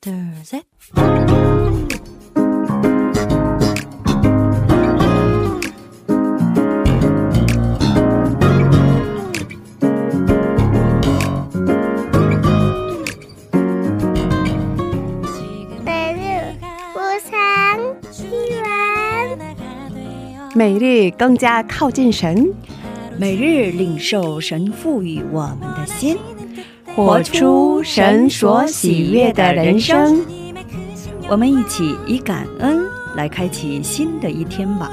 there's a 每日更加靠近神，每日领受神赋予我们的心。活出神所喜悦的人生。我们一起以感恩来开启新的一天吧。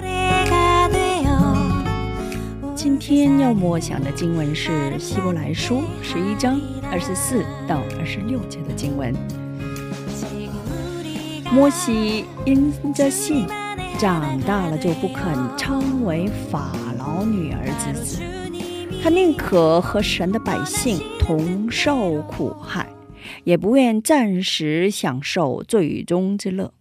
今天要默想的经文是《希伯来书》十一章二十四到二十六节的经文。摩西因着信长大了就不肯称为法老女儿之子，他宁可和神的百姓同受苦害，也不愿暂时享受最终之乐。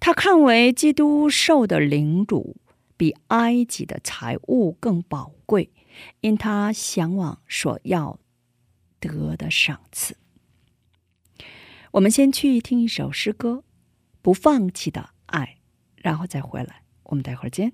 他看为基督受的领主比埃及的财物更宝贵，因他向往所要得的赏赐。我们先去听一首诗歌，《不放弃的爱》，然后再回来。我们待会儿见。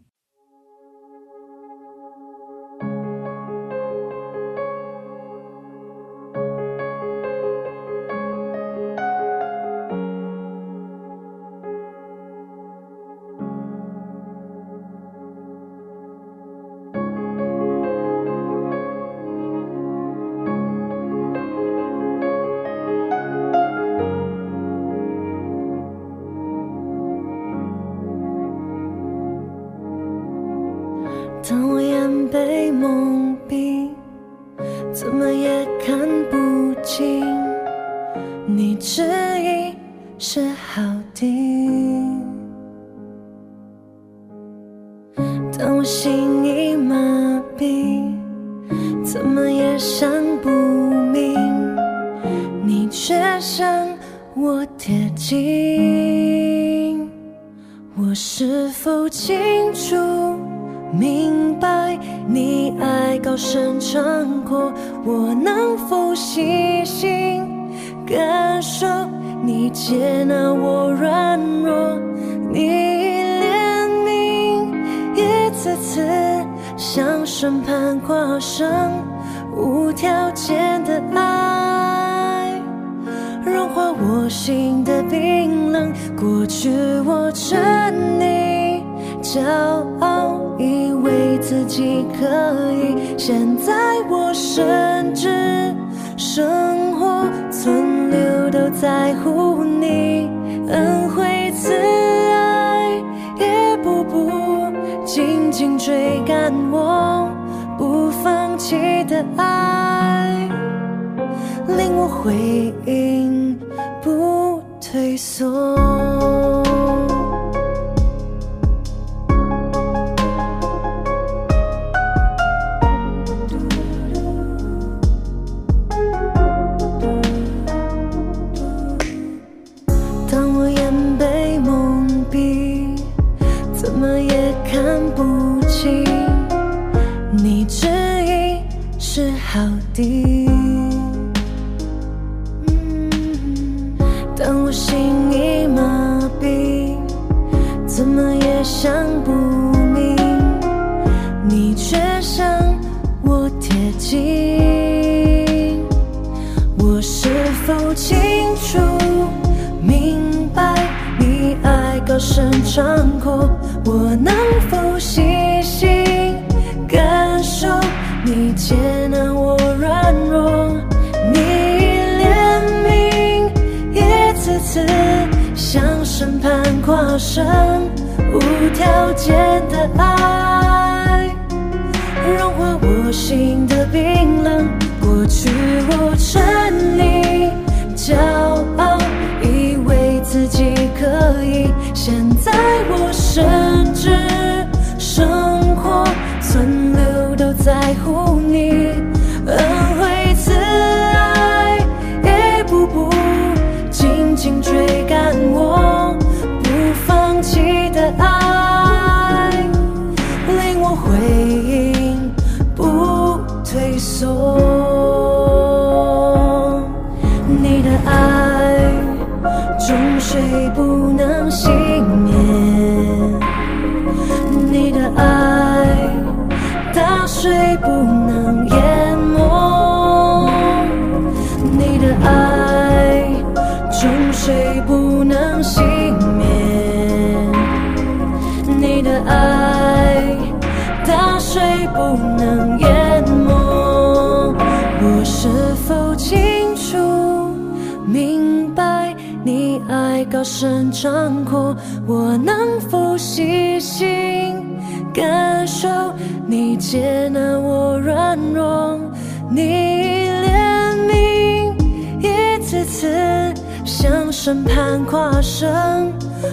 当我眼被蒙蔽，怎么也看不清你旨意是好的。当我心已麻痹，怎么也想不明你却向我贴近。我是否清楚？明白你爱高声唱过，我能否细心感受你接纳我软弱？你怜悯一次次向审判跨上无条件的爱，融化我心的冰冷。过去我称你骄傲。自己可以，现在我甚至生活存留都在乎你，恩惠慈爱，一步步紧紧追赶我，不放弃的爱，令我回应不退缩。嗯当我心已麻痹，怎么也想不明，你却向我贴近。我是否清楚明白你爱高深长阔？我能否向审判跨上无条件的爱。融化我心的冰冷。过去我沉溺骄傲，以为自己可以，现在我甚至生活存留都在乎能淹没你的爱终水不能熄灭。你的爱大水不能淹没。我是否清楚明白你爱高声唱过我能否细心？感受你接纳我软弱，你怜悯一次次向审判跨生，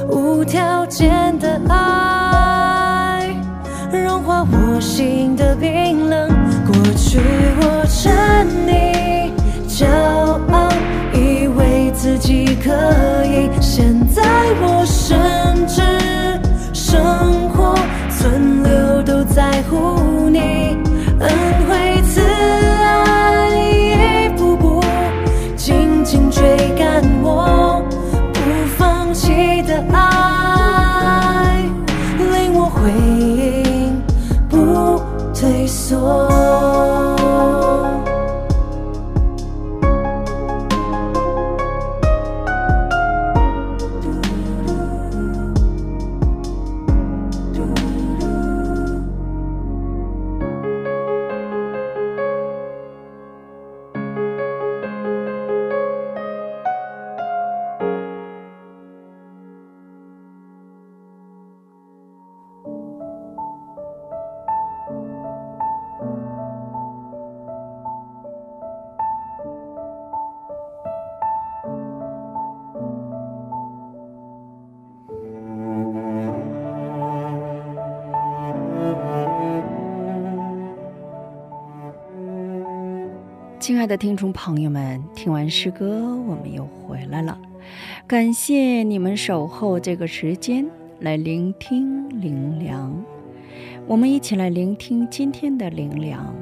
无条件的爱融化我心的冰冷。过去我沉溺骄傲。以为自己可以，现在我甚至亲爱的听众朋友们，听完诗歌，我们又回来了。感谢你们守候这个时间来聆听灵粮。我们一起来聆听今天的灵粮，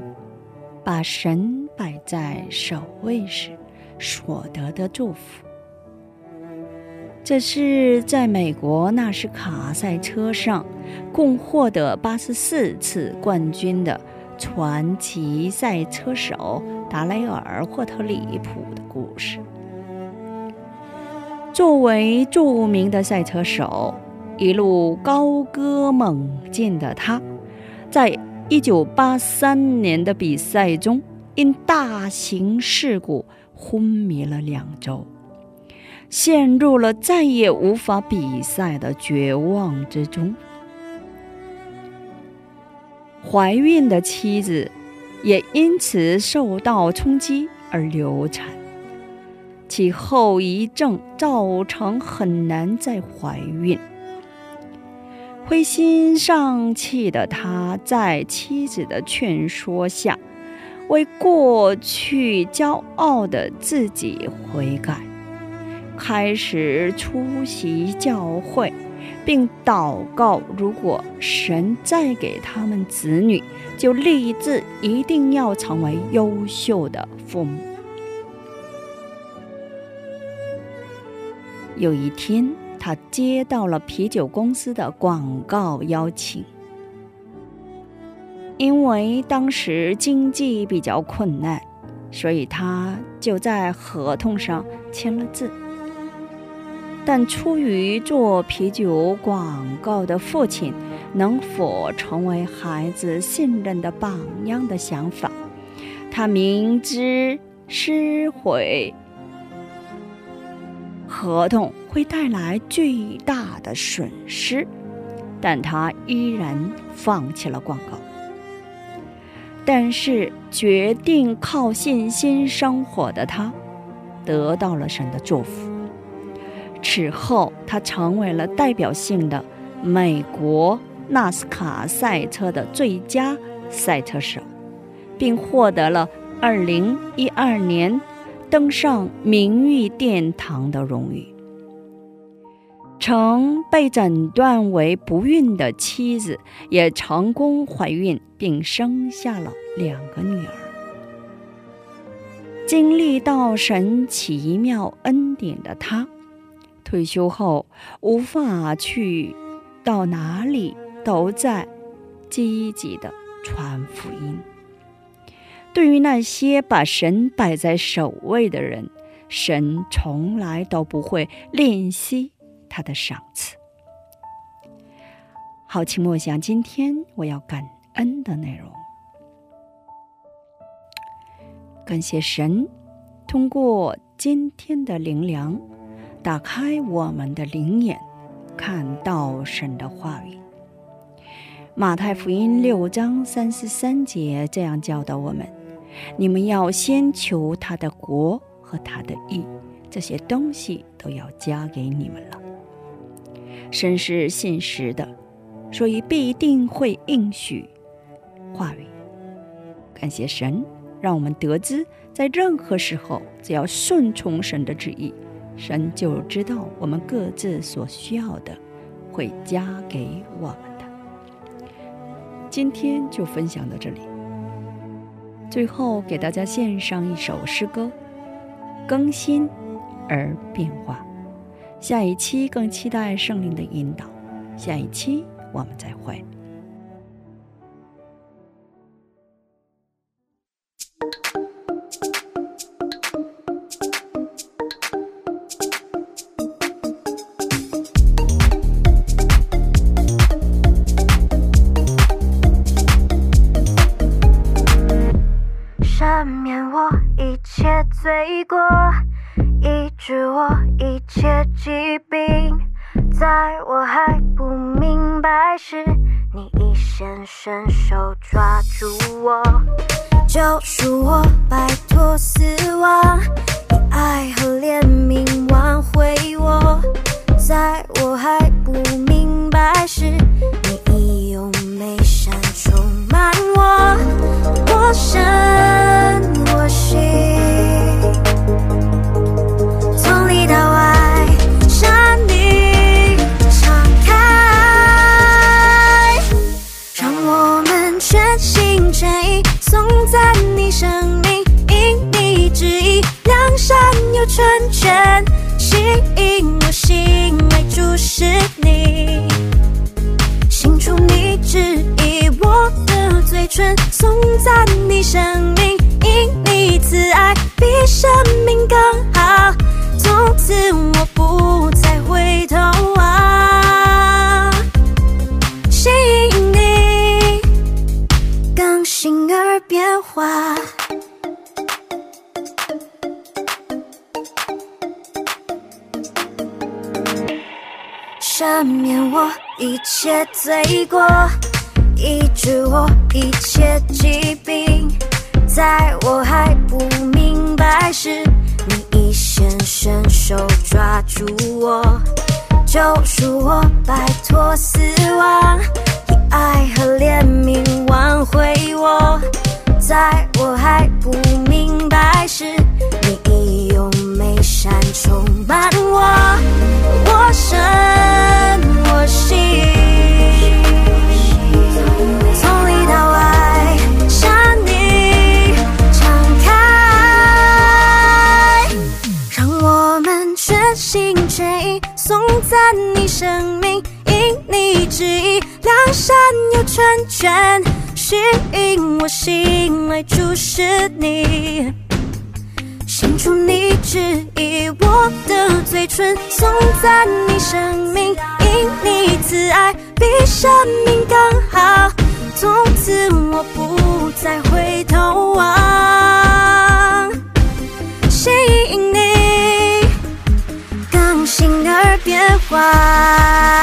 把神摆在首位时所得的祝福。这是在美国纳什卡赛车上共获得八十四次冠军的传奇赛车手。达雷尔·霍特里普的故事。作为著名的赛车手，一路高歌猛进的他，在1983年的比赛中因大型事故昏迷了两周，陷入了再也无法比赛的绝望之中。怀孕的妻子。也因此受到冲击而流产，其后遗症造成很难再怀孕。灰心丧气的他，在妻子的劝说下，为过去骄傲的自己悔改，开始出席教会。并祷告，如果神再给他们子女，就立志一定要成为优秀的父母。有一天，他接到了啤酒公司的广告邀请，因为当时经济比较困难，所以他就在合同上签了字。但出于做啤酒广告的父亲能否成为孩子信任的榜样的想法，他明知失毁合同会带来巨大的损失，但他依然放弃了广告。但是决定靠信心生活的他，得到了神的祝福。此后，他成为了代表性的美国纳斯卡赛车的最佳赛车手，并获得了2012年登上名誉殿堂的荣誉。曾被诊断为不孕的妻子也成功怀孕，并生下了两个女儿。经历到神奇妙恩典的他。退休后无法去到哪里，都在积极的传福音。对于那些把神摆在首位的人，神从来都不会吝惜他的赏赐。好，请默想今天我要感恩的内容。感谢神，通过今天的灵粮。打开我们的灵眼，看到神的话语。马太福音六章三十三节这样教导我们：你们要先求他的国和他的义，这些东西都要加给你们了。神是信实的，所以必定会应许话语。感谢神，让我们得知，在任何时候，只要顺从神的旨意。神就知道我们各自所需要的，会加给我们的。今天就分享到这里。最后给大家献上一首诗歌：更新而变化。下一期更期待圣灵的引导。下一期我们再会。一切疾病，在我还不明白时，你已先伸手抓住我，救赎我，摆脱死亡，以爱和怜悯挽回我，在我还不明白时，你已用美善充满我，我深我心。比生命更好从此我不再回头望心你更新而变化。赦免我一切罪过医治我一切疾病在我还不开始，你一先伸手抓住我，救赎我，摆脱死亡，以爱和怜悯挽回我，在我还不明白时，你已用美善充满我，我深。我醒来注视你，伸出你指意，我的嘴唇颂赞你生命，因你慈爱比生命更好，从此我不再回头望，吸引你更新而变化。